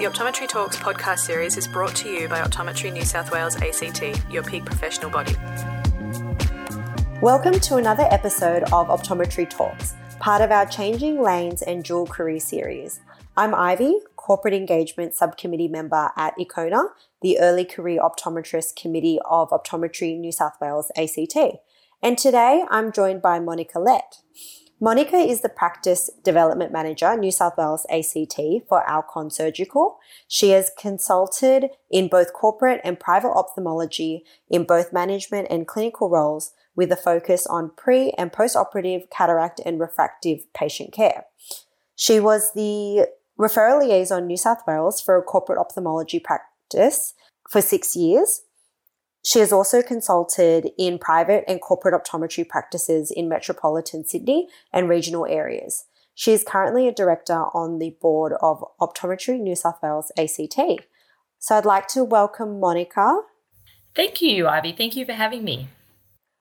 The Optometry Talks podcast series is brought to you by Optometry New South Wales ACT, your peak professional body. Welcome to another episode of Optometry Talks, part of our Changing Lanes and Dual Career series. I'm Ivy, Corporate Engagement Subcommittee member at ICONA, the Early Career Optometrist Committee of Optometry New South Wales ACT. And today I'm joined by Monica Lett. Monica is the Practice Development Manager, New South Wales ACT for Alcon Surgical. She has consulted in both corporate and private ophthalmology in both management and clinical roles with a focus on pre and post operative cataract and refractive patient care. She was the referral liaison New South Wales for a corporate ophthalmology practice for six years she has also consulted in private and corporate optometry practices in metropolitan Sydney and regional areas. She is currently a director on the board of Optometry New South Wales ACT. So I'd like to welcome Monica. Thank you, Ivy. Thank you for having me.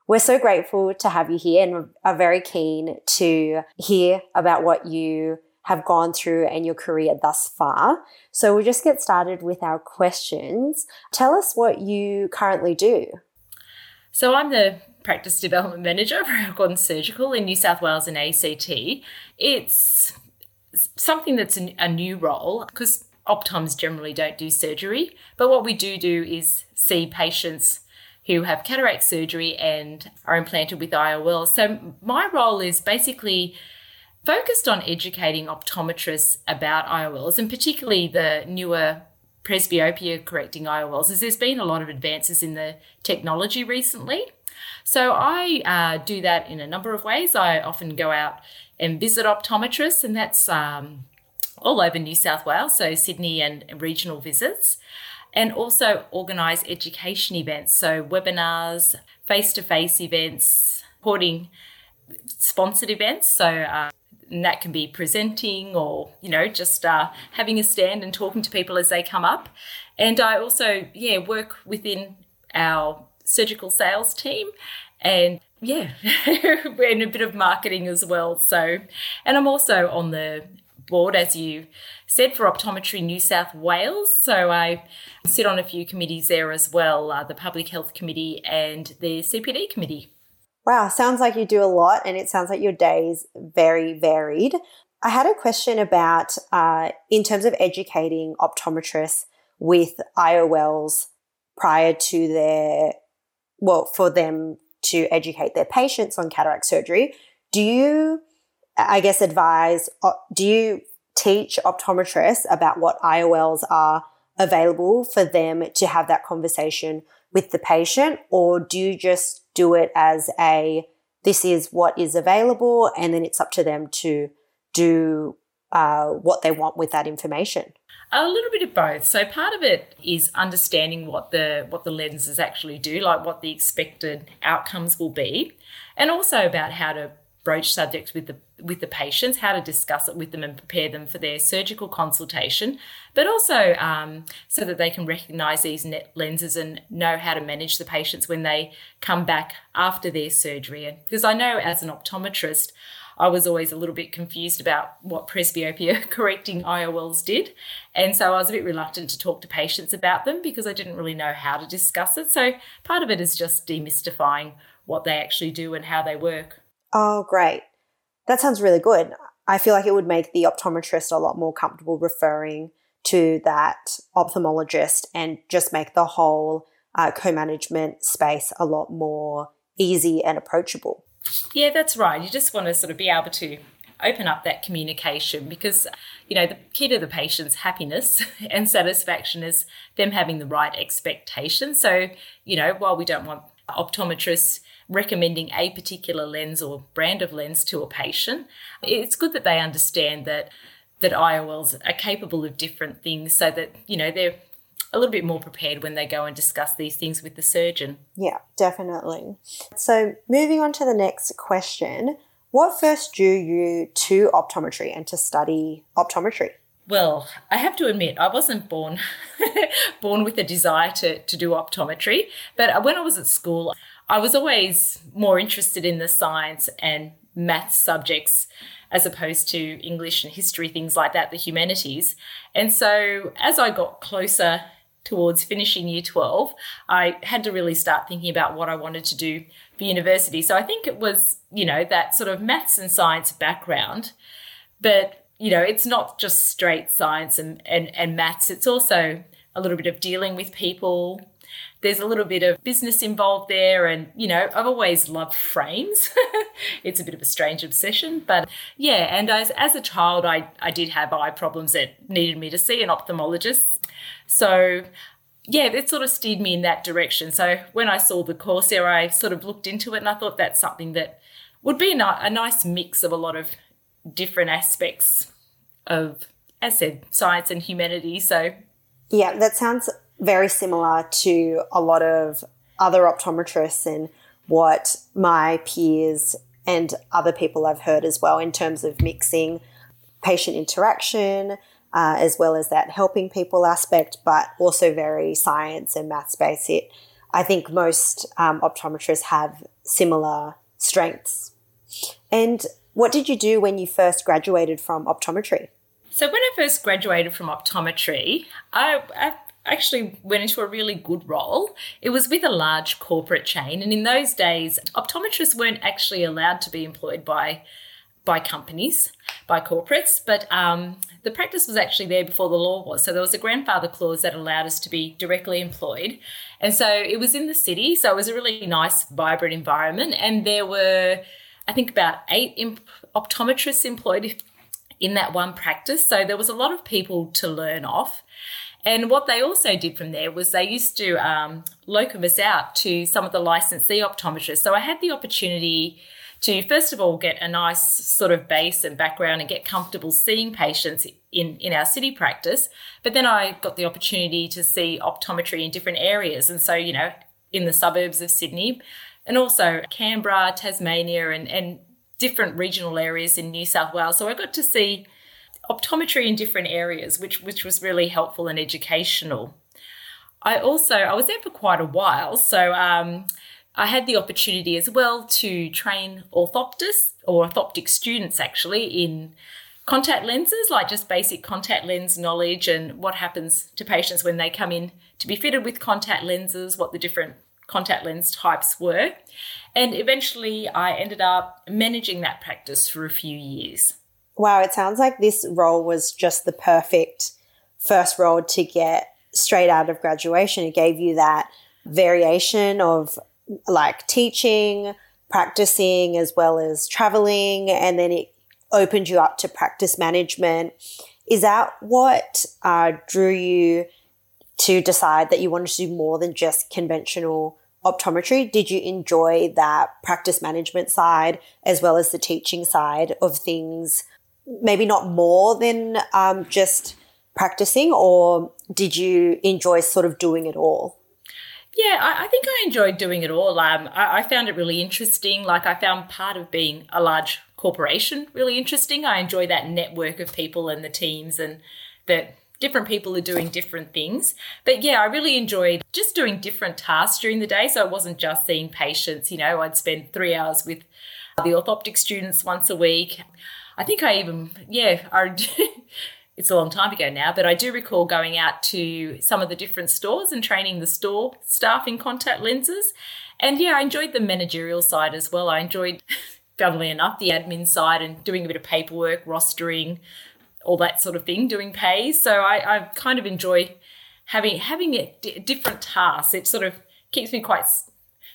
We're so grateful to have you here and are very keen to hear about what you have gone through and your career thus far. So we'll just get started with our questions. Tell us what you currently do. So I'm the practice development manager for Alcon Surgical in New South Wales and ACT. It's something that's a new role because optoms generally don't do surgery, but what we do do is see patients who have cataract surgery and are implanted with IOL. So my role is basically focused on educating optometrists about IOLs and particularly the newer presbyopia correcting IOLs, as there's been a lot of advances in the technology recently. So I uh, do that in a number of ways. I often go out and visit optometrists, and that's um, all over New South Wales, so Sydney and regional visits, and also organise education events, so webinars, face to face events, supporting sponsored events. So uh, and that can be presenting or you know just uh, having a stand and talking to people as they come up. And i also yeah work within our surgical sales team and yeah and a bit of marketing as well. So and i'm also on the board as you said for optometry new south wales. So i sit on a few committees there as well uh, the public health committee and the cpd committee Wow, sounds like you do a lot, and it sounds like your day's very varied. I had a question about, uh, in terms of educating optometrists with IOLs prior to their, well, for them to educate their patients on cataract surgery. Do you, I guess, advise, uh, do you teach optometrists about what IOLs are available for them to have that conversation with the patient, or do you just do it as a this is what is available, and then it's up to them to do uh, what they want with that information? A little bit of both. So part of it is understanding what the what the lenses actually do, like what the expected outcomes will be, and also about how to broach subjects with the with the patients, how to discuss it with them and prepare them for their surgical consultation, but also um, so that they can recognise these net lenses and know how to manage the patients when they come back after their surgery. And because I know as an optometrist, I was always a little bit confused about what presbyopia correcting IOLs did. And so I was a bit reluctant to talk to patients about them because I didn't really know how to discuss it. So part of it is just demystifying what they actually do and how they work. Oh, great. That sounds really good. I feel like it would make the optometrist a lot more comfortable referring to that ophthalmologist and just make the whole uh, co management space a lot more easy and approachable. Yeah, that's right. You just want to sort of be able to open up that communication because you know the key to the patient's happiness and satisfaction is them having the right expectations so you know while we don't want optometrists recommending a particular lens or brand of lens to a patient. It's good that they understand that that IOLs are capable of different things so that, you know, they're a little bit more prepared when they go and discuss these things with the surgeon. Yeah, definitely. So, moving on to the next question, what first drew you to optometry and to study optometry? Well, I have to admit, I wasn't born born with a desire to, to do optometry, but when I was at school, I was always more interested in the science and math subjects as opposed to English and history, things like that, the humanities. And so as I got closer towards finishing year 12, I had to really start thinking about what I wanted to do for university. So I think it was, you know, that sort of maths and science background. But, you know, it's not just straight science and, and, and maths, it's also a little bit of dealing with people. There's a little bit of business involved there. And, you know, I've always loved frames. it's a bit of a strange obsession. But yeah, and as, as a child, I, I did have eye problems that needed me to see an ophthalmologist. So yeah, it sort of steered me in that direction. So when I saw the there, I sort of looked into it and I thought that's something that would be a, a nice mix of a lot of different aspects of, as I said, science and humanity. So yeah, that sounds very similar to a lot of other optometrists and what my peers and other people I've heard as well in terms of mixing patient interaction, uh, as well as that helping people aspect, but also very science and maths based. It, I think most um, optometrists have similar strengths. And what did you do when you first graduated from optometry? So when I first graduated from optometry, I, I actually went into a really good role. It was with a large corporate chain, and in those days, optometrists weren't actually allowed to be employed by by companies, by corporates, but um, the practice was actually there before the law was. So there was a grandfather clause that allowed us to be directly employed. And so it was in the city. So it was a really nice, vibrant environment. And there were, I think, about eight imp- optometrists employed in that one practice. So there was a lot of people to learn off. And what they also did from there was they used to um, locum us out to some of the licensee optometrists. So I had the opportunity to first of all get a nice sort of base and background and get comfortable seeing patients in, in our city practice. But then I got the opportunity to see optometry in different areas. And so, you know, in the suburbs of Sydney and also Canberra, Tasmania, and, and different regional areas in New South Wales. So I got to see optometry in different areas, which which was really helpful and educational. I also I was there for quite a while, so um, I had the opportunity as well to train orthoptists or orthoptic students actually in contact lenses, like just basic contact lens knowledge and what happens to patients when they come in to be fitted with contact lenses, what the different contact lens types were. And eventually I ended up managing that practice for a few years. Wow, it sounds like this role was just the perfect first role to get straight out of graduation. It gave you that variation of like teaching, practicing, as well as traveling, and then it opened you up to practice management. Is that what uh, drew you to decide that you wanted to do more than just conventional optometry? Did you enjoy that practice management side as well as the teaching side of things? Maybe not more than um, just practicing, or did you enjoy sort of doing it all? Yeah, I, I, think I enjoyed doing it all. Um, I, I, found it really interesting. Like, I found part of being a large corporation really interesting. I enjoy that network of people and the teams, and that different people are doing different things. But yeah, I really enjoyed just doing different tasks during the day. So it wasn't just seeing patients. You know, I'd spend three hours with the orthoptic students once a week. I think I even, yeah, I it's a long time ago now, but I do recall going out to some of the different stores and training the store staff in contact lenses. And yeah, I enjoyed the managerial side as well. I enjoyed, funnily enough, the admin side and doing a bit of paperwork, rostering, all that sort of thing, doing pays. So I, I kind of enjoy having having it different tasks. It sort of keeps me quite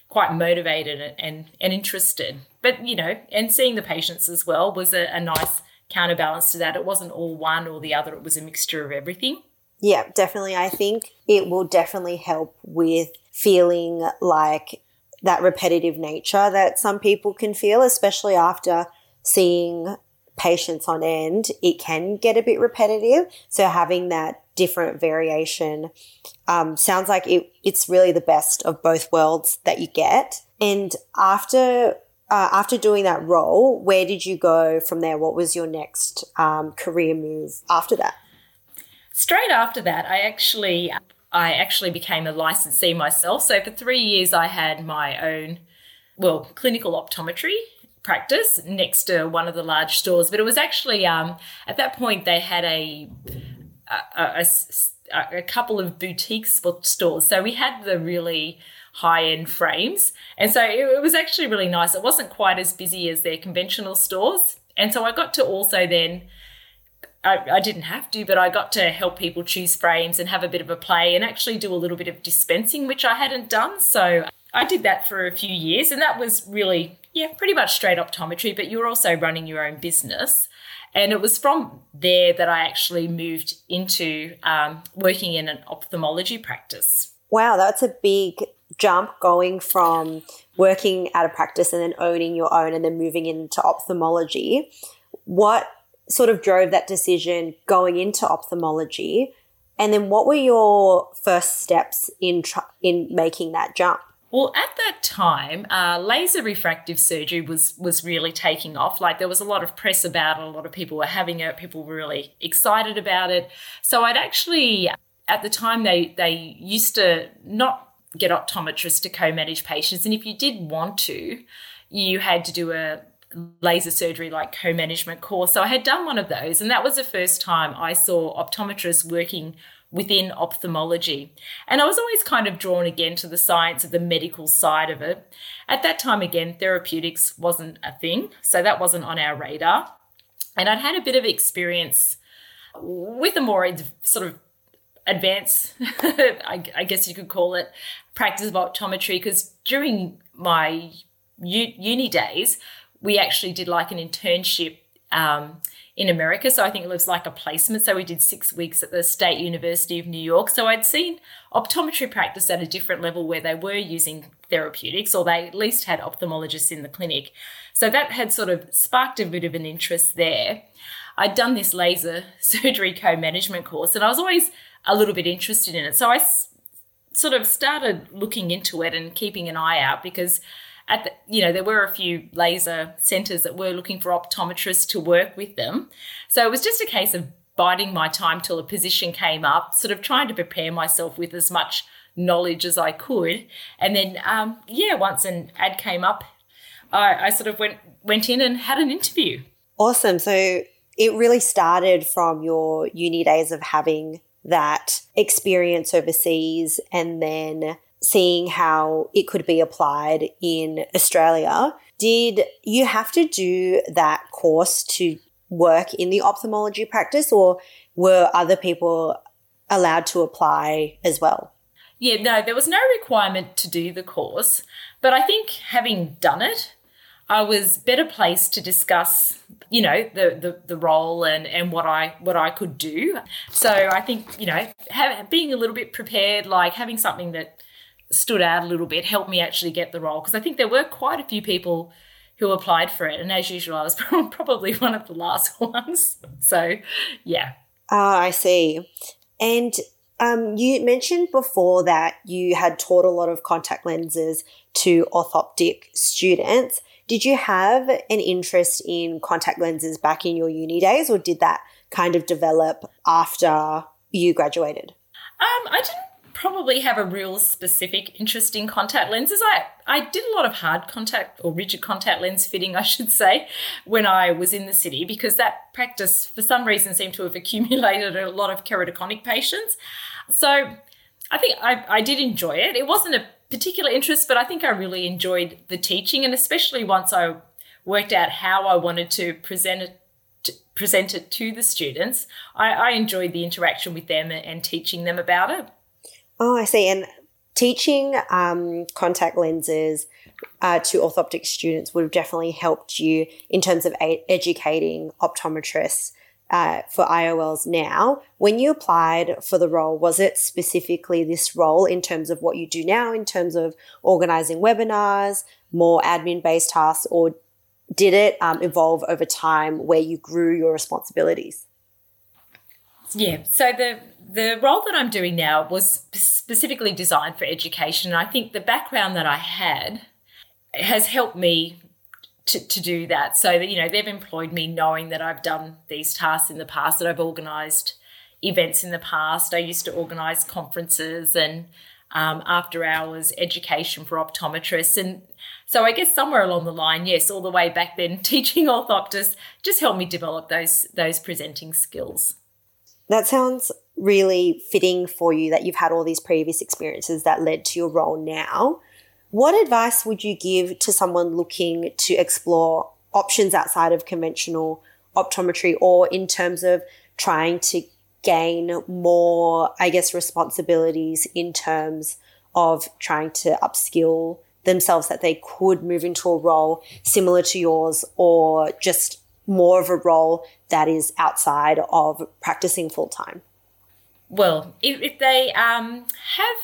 quite motivated and, and, and interested. But you know, and seeing the patients as well was a, a nice counterbalance to that. It wasn't all one or the other, it was a mixture of everything. Yeah, definitely. I think it will definitely help with feeling like that repetitive nature that some people can feel, especially after seeing patients on end. It can get a bit repetitive. So having that different variation um, sounds like it, it's really the best of both worlds that you get. And after uh, after doing that role, where did you go from there? What was your next um, career move after that? Straight after that, I actually I actually became a licensee myself. So for three years, I had my own well clinical optometry practice next to one of the large stores, but it was actually um, at that point they had a a, a, a couple of boutique stores. So we had the really high end frames. And so it, it, was actually really nice. It wasn't quite as busy as their conventional stores. And so I got to also then, I, I didn't have to, but I got to help people choose frames and have a bit of a play and actually do a little bit of dispensing, which I hadn't done. So I did that for a few years. And that was really, yeah, pretty much straight optometry, but you're also running your own business. And it was from there that I actually moved into um, working in an ophthalmology practice. Wow, that's a big jump going from working at a practice and then owning your own and then moving into ophthalmology. What sort of drove that decision going into ophthalmology? And then what were your first steps in tr- in making that jump? Well, at that time, uh, laser refractive surgery was was really taking off. Like there was a lot of press about it. A lot of people were having it. People were really excited about it. So I'd actually, at the time, they they used to not get optometrists to co-manage patients, and if you did want to, you had to do a laser surgery like co-management course. So I had done one of those, and that was the first time I saw optometrists working within ophthalmology. And I was always kind of drawn again to the science of the medical side of it. At that time, again, therapeutics wasn't a thing, so that wasn't on our radar. And I'd had a bit of experience with a more sort of advanced, I, guess you could call it, practice of optometry, because during my uni days, we actually did like an internship um, in America. So I think it was like a placement. So we did six weeks at the State University of New York. So I'd seen optometry practice at a different level where they were using therapeutics or they at least had ophthalmologists in the clinic. So that had sort of sparked a bit of an interest there. I'd done this laser surgery co management course and I was always a little bit interested in it. So I sort of started looking into it and keeping an eye out because at the, you know there were a few laser centers that were looking for optometrists to work with them. So it was just a case of biding my time till a position came up sort of trying to prepare myself with as much knowledge as i could. And then um, yeah once an ad came up I, I sort of went went in and had an interview. Awesome. So it really started from your uni days of having that experience overseas and then seeing how it could be applied in Australia. Did you have to do that course to work in the ophthalmology practice, or were other people allowed to apply as well? Yeah, no, there was no requirement to do the course, but I think having done it, I was better placed to discuss, you know, the, the, the role and, and what I what I could do. So I think, you know, have, being a little bit prepared, like having something that stood out a little bit helped me actually get the role because I think there were quite a few people who applied for it. And as usual, I was probably one of the last ones. So, yeah. Ah, I see. And um, you mentioned before that you had taught a lot of contact lenses to orthoptic students. Did you have an interest in contact lenses back in your uni days, or did that kind of develop after you graduated? Um, I didn't probably have a real specific interest in contact lenses. I, I did a lot of hard contact or rigid contact lens fitting, I should say, when I was in the city because that practice, for some reason, seemed to have accumulated a lot of keratoconic patients. So I think I, I did enjoy it. It wasn't a particular interest, but I think I really enjoyed the teaching, and especially once I worked out how I wanted to present it present it to the students, I, I, enjoyed the interaction with them and teaching them about it. Oh, I see. And teaching um, contact lenses uh, to orthoptic students would have definitely helped you in terms of a- educating optometrists uh, for IOLs now. When you applied for the role, was it specifically this role in terms of what you do now, in terms of organizing webinars, more admin based tasks, or did it um, evolve over time where you grew your responsibilities? Yeah, so the the role that I'm doing now was specifically designed for education. And I think the background that I had has helped me to, to do that. So that, you know, they've employed me knowing that I've done these tasks in the past, that I've organised events in the past. I used to organise conferences and um, after hours education for optometrists. And so I guess somewhere along the line, yes, all the way back then, teaching orthoptists just helped me develop those those presenting skills. That sounds really fitting for you that you've had all these previous experiences that led to your role now. What advice would you give to someone looking to explore options outside of conventional optometry or in terms of trying to gain more, I guess, responsibilities in terms of trying to upskill themselves that they could move into a role similar to yours or just more of a role that is outside of practicing full time? Well, if, if they um, have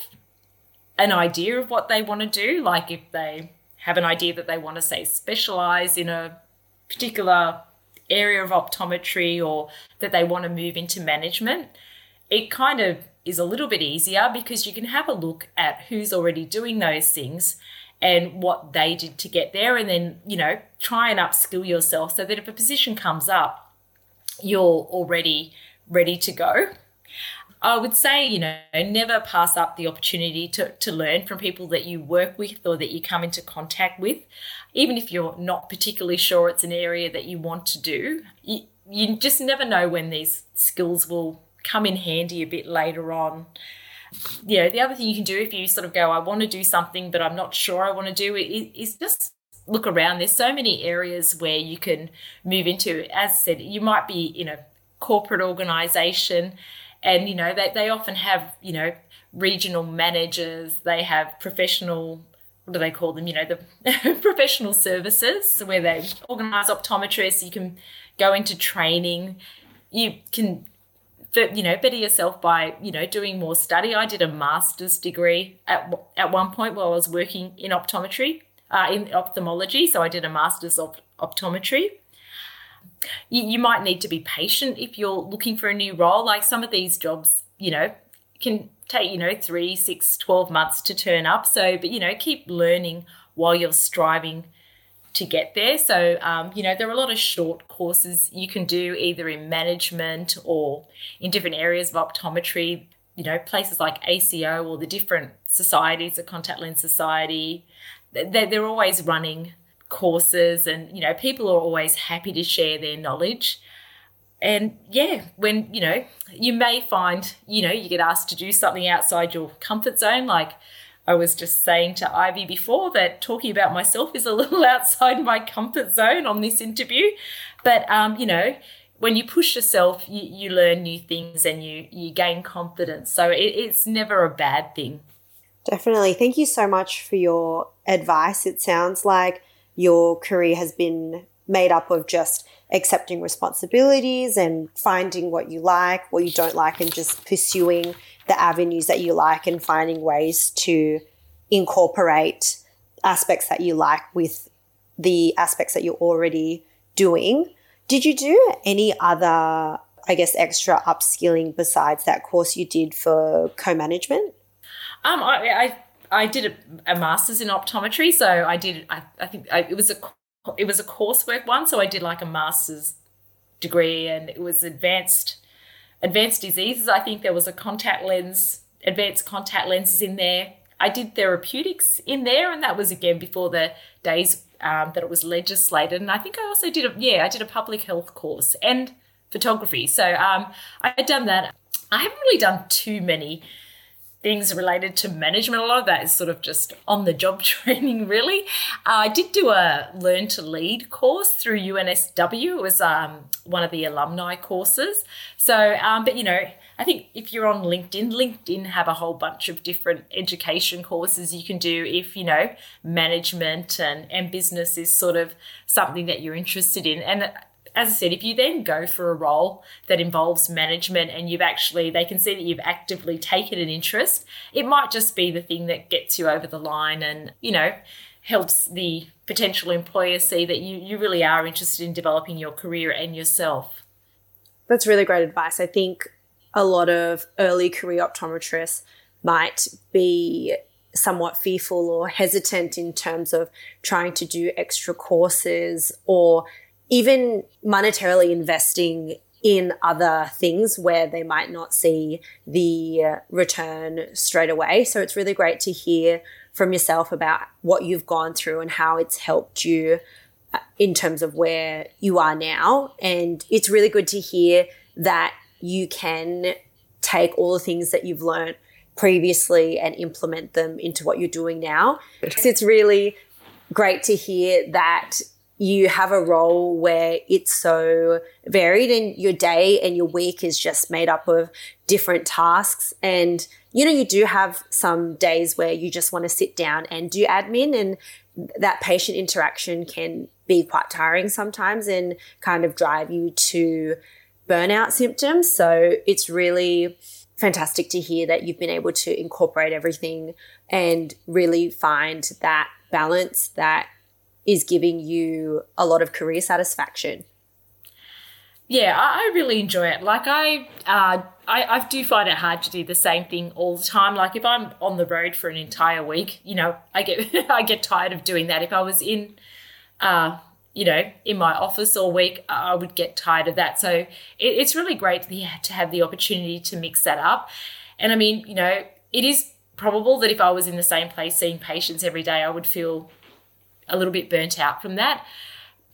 an idea of what they want to do, like if they have an idea that they want to say specialize in a particular area of optometry or that they want to move into management, it kind of is a little bit easier because you can have a look at who's already doing those things and what they did to get there and then you know try and upskill yourself so that if a position comes up you're already ready to go. I would say you know never pass up the opportunity to, to learn from people that you work with or that you come into contact with. Even if you're not particularly sure it's an area that you want to do you, you just never know when these skills will come in handy a bit later on. You know, the other thing you can do if you sort of go, I want to do something, but I'm not sure I want to do it, is just look around. There's so many areas where you can move into. As I said, you might be in a corporate organization, and you know they, they often have you know regional managers. They have professional. What do they call them? You know, the professional services where they organize optometrists. You can go into training. You can you know better yourself by you know doing more study i did a master's degree at, at one point while i was working in optometry uh, in ophthalmology so i did a master's of optometry you, you might need to be patient if you're looking for a new role like some of these jobs you know can take you know three six 12 months to turn up so but you know keep learning while you're striving to get there. So, um, you know, there are a lot of short courses you can do either in management or in different areas of optometry, you know, places like ACO or the different societies, the Contact Lens Society. They're, always running courses and, you know, people are always happy to share their knowledge. And yeah, when, you know, you may find, you know, you get asked to do something outside your comfort zone, like I was just saying to Ivy before that talking about myself is a little outside my comfort zone on this interview. But, um, you know, when you push yourself, you, you learn new things and you, you gain confidence. So it, it's never a bad thing. Definitely. Thank you so much for your advice. It sounds like your career has been made up of just accepting responsibilities and finding what you like, what you don't like, and just pursuing the avenues that you like and finding ways to incorporate aspects that you like with the aspects that you're already doing. Did you do any other, I guess, extra upskilling besides that course you did for co management? Um, I, I, I did a, a, master's in optometry, so I did. I, I think I, it was a it was a coursework one, so I did like a master's degree, and it was advanced advanced diseases. I think there was a contact lens, advanced contact lenses in there. I did therapeutics in there, and that was again before the days um, that it was legislated. And I think I also did a yeah, I did a public health course and photography. So um, I had done that. I haven't really done too many things related to management. A lot of that is sort of just on the job training, really. Uh, I did do a Learn to Lead course through UNSW. It was um, one of the alumni courses. So, um, but you know, I think if you're on LinkedIn, LinkedIn have a whole bunch of different education courses you can do if, you know, management and, and business is sort of something that you're interested in. And as I said, if you then go for a role that involves management and you've actually, they can see that you've actively taken an interest, it might just be the thing that gets you over the line and, you know, helps the potential employer see that you, you really are interested in developing your career and yourself. That's really great advice. I think a lot of early career optometrists might be somewhat fearful or hesitant in terms of trying to do extra courses or even monetarily investing in other things where they might not see the return straight away. So it's really great to hear from yourself about what you've gone through and how it's helped you uh, in terms of where you are now. And it's really good to hear that you can take all the things that you've learned previously and implement them into what you're doing now. It's really great to hear that you have a role where it's so varied and your day and your week is just made up of different tasks. And you know you do have some days where you just want to sit down and do admin and that patient interaction can be quite tiring sometimes and kind of drive you to burnout symptoms. So it's really fantastic to hear that you've been able to incorporate everything and really find that balance that is giving you a lot of career satisfaction. Yeah, I, really enjoy it. Like I, uh, I, I do find it hard to do the same thing all the time. Like if I'm on the road for an entire week, you know, I get I get tired of doing that. If I was in, uh, you know, in my office all week, I would get tired of that. So it, it's really great to have the opportunity to mix that up. And I mean, you know, it is probable that if I was in the same place seeing patients every day, I would feel a little bit burnt out from that.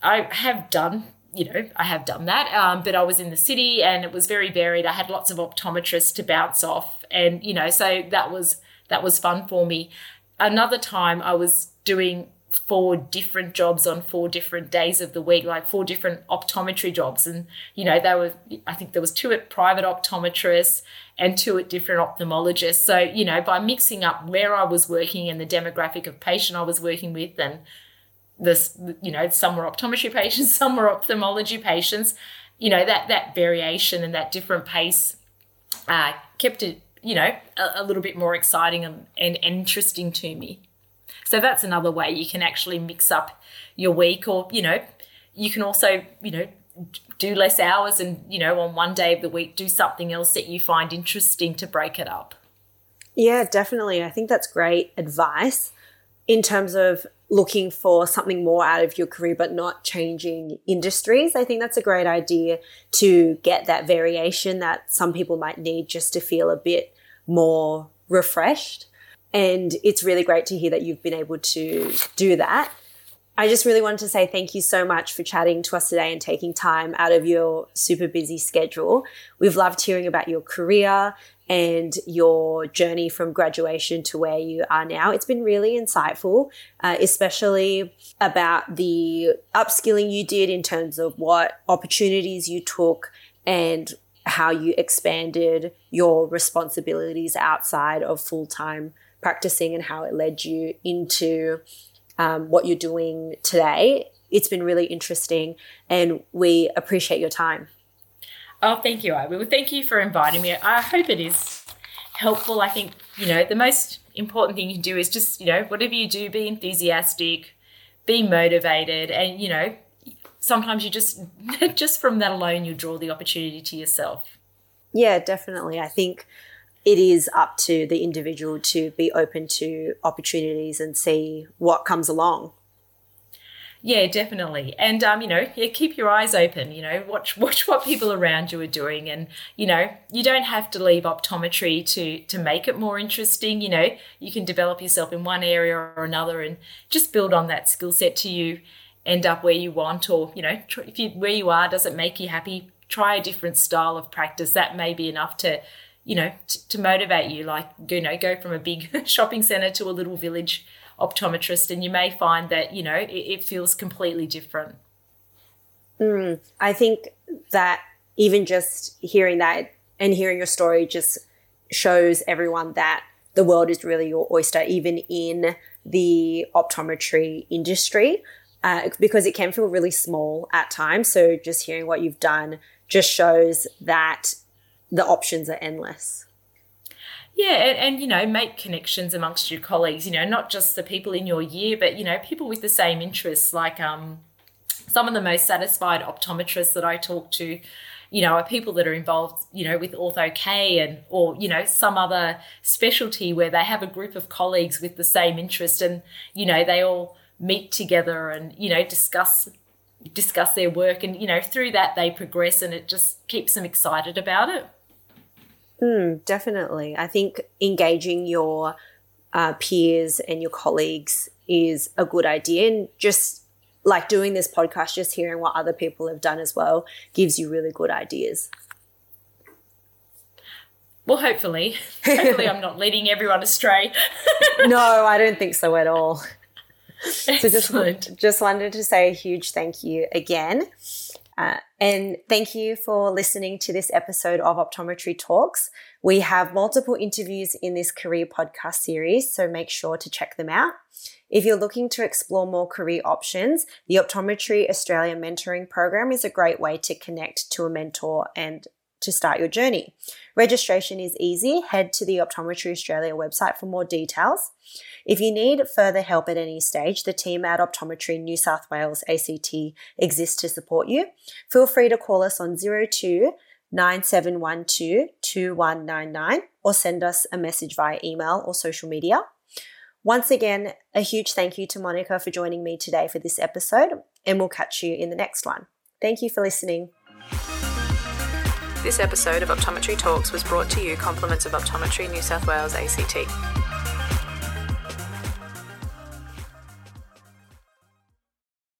I have done, you know, I have done that, um, but I was in the city and it was very varied. I had lots of optometrists to bounce off, and you know, so that was that was fun for me. Another time, I was doing four different jobs on four different days of the week, like four different optometry jobs. And, you know, they were, I think there was two at private optometrists and two at different ophthalmologists. So, you know, by mixing up where I was working and the demographic of patient I was working with and this you know some were optometry patients some were ophthalmology patients you know that that variation and that different pace uh, kept it you know a, a little bit more exciting and, and interesting to me. So that's another way you can actually mix up your week or you know you can also you know do less hours and you know on one day of the week do something else that you find interesting to break it up. Yeah definitely. I think that's great advice in terms of looking for something more out of your career but not changing industries. I think that's a great idea to get that variation that some people might need just to feel a bit more refreshed. And it's really great to hear that you've been able to do that. I just really wanted to say thank you so much for chatting to us today and taking time out of your super busy schedule. We've loved hearing about your career and your journey from graduation to where you are now. It's been really insightful, uh, especially about the upskilling you did in terms of what opportunities you took and how you expanded your responsibilities outside of full time practicing and how it led you into um, what you're doing today. It's been really interesting and we appreciate your time. Oh, thank you, Ivy. Well, thank you for inviting me. I hope it is helpful. I think, you know, the most important thing you can do is just, you know, whatever you do, be enthusiastic, be motivated, and, you know, sometimes you just, just from that alone, you draw the opportunity to yourself. Yeah, definitely. I think it is up to the individual to be open to opportunities and see what comes along. Yeah, definitely. And um, you know, yeah, keep your eyes open. You know, watch watch what people around you are doing, and you know, you don't have to leave optometry to to make it more interesting. You know, you can develop yourself in one area or another, and just build on that skill set to you end up where you want, or you know, if you where you are doesn't make you happy, try a different style of practice. That may be enough to you know t- to motivate you. Like you know, go from a big shopping center to a little village optometrist, and you may find that you know it, it feels completely different. Mm, I think that even just hearing that and hearing your story just shows everyone that the world is really your oyster, even in the optometry industry, uh, because it can feel really small at times. So just hearing what you've done just shows that the options are endless. Yeah, and, and, you know, make connections amongst your colleagues. You know, not just the people in your year, but you know, people with the same interests. Like um, some of the most satisfied optometrists that I talk to, you know, are people that are involved, you know, with Ortho K and or you know some other specialty where they have a group of colleagues with the same interest, and you know, they all meet together and you know discuss discuss their work and you know through that they progress and it just keeps them excited about it mm, definitely. I think engaging your uh, peers and your colleagues is a good idea and just like doing this podcast just hearing what other people have done as well gives you really good ideas. Well hopefully. Hopefully i'm not leading everyone astray. No i don't think so at all. So just just wanted to say a huge thank you again. Uh, and thank you for listening to this episode of Optometry Talks. We have multiple interviews in this career podcast series, so make sure to check them out. If you're looking to explore more career options, the Optometry Australia Mentoring Program is a great way to connect to a mentor and to start your journey. Registration is easy. Head to the Optometry Australia website for more details. If you need further help at any stage, the team at Optometry New South Wales ACT exists to support you. Feel free to call us on 02 9712 2199 or send us a message via email or social media. Once again, a huge thank you to Monica for joining me today for this episode, and we'll catch you in the next one. Thank you for listening. This episode of Optometry Talks was brought to you compliments of Optometry New South Wales ACT.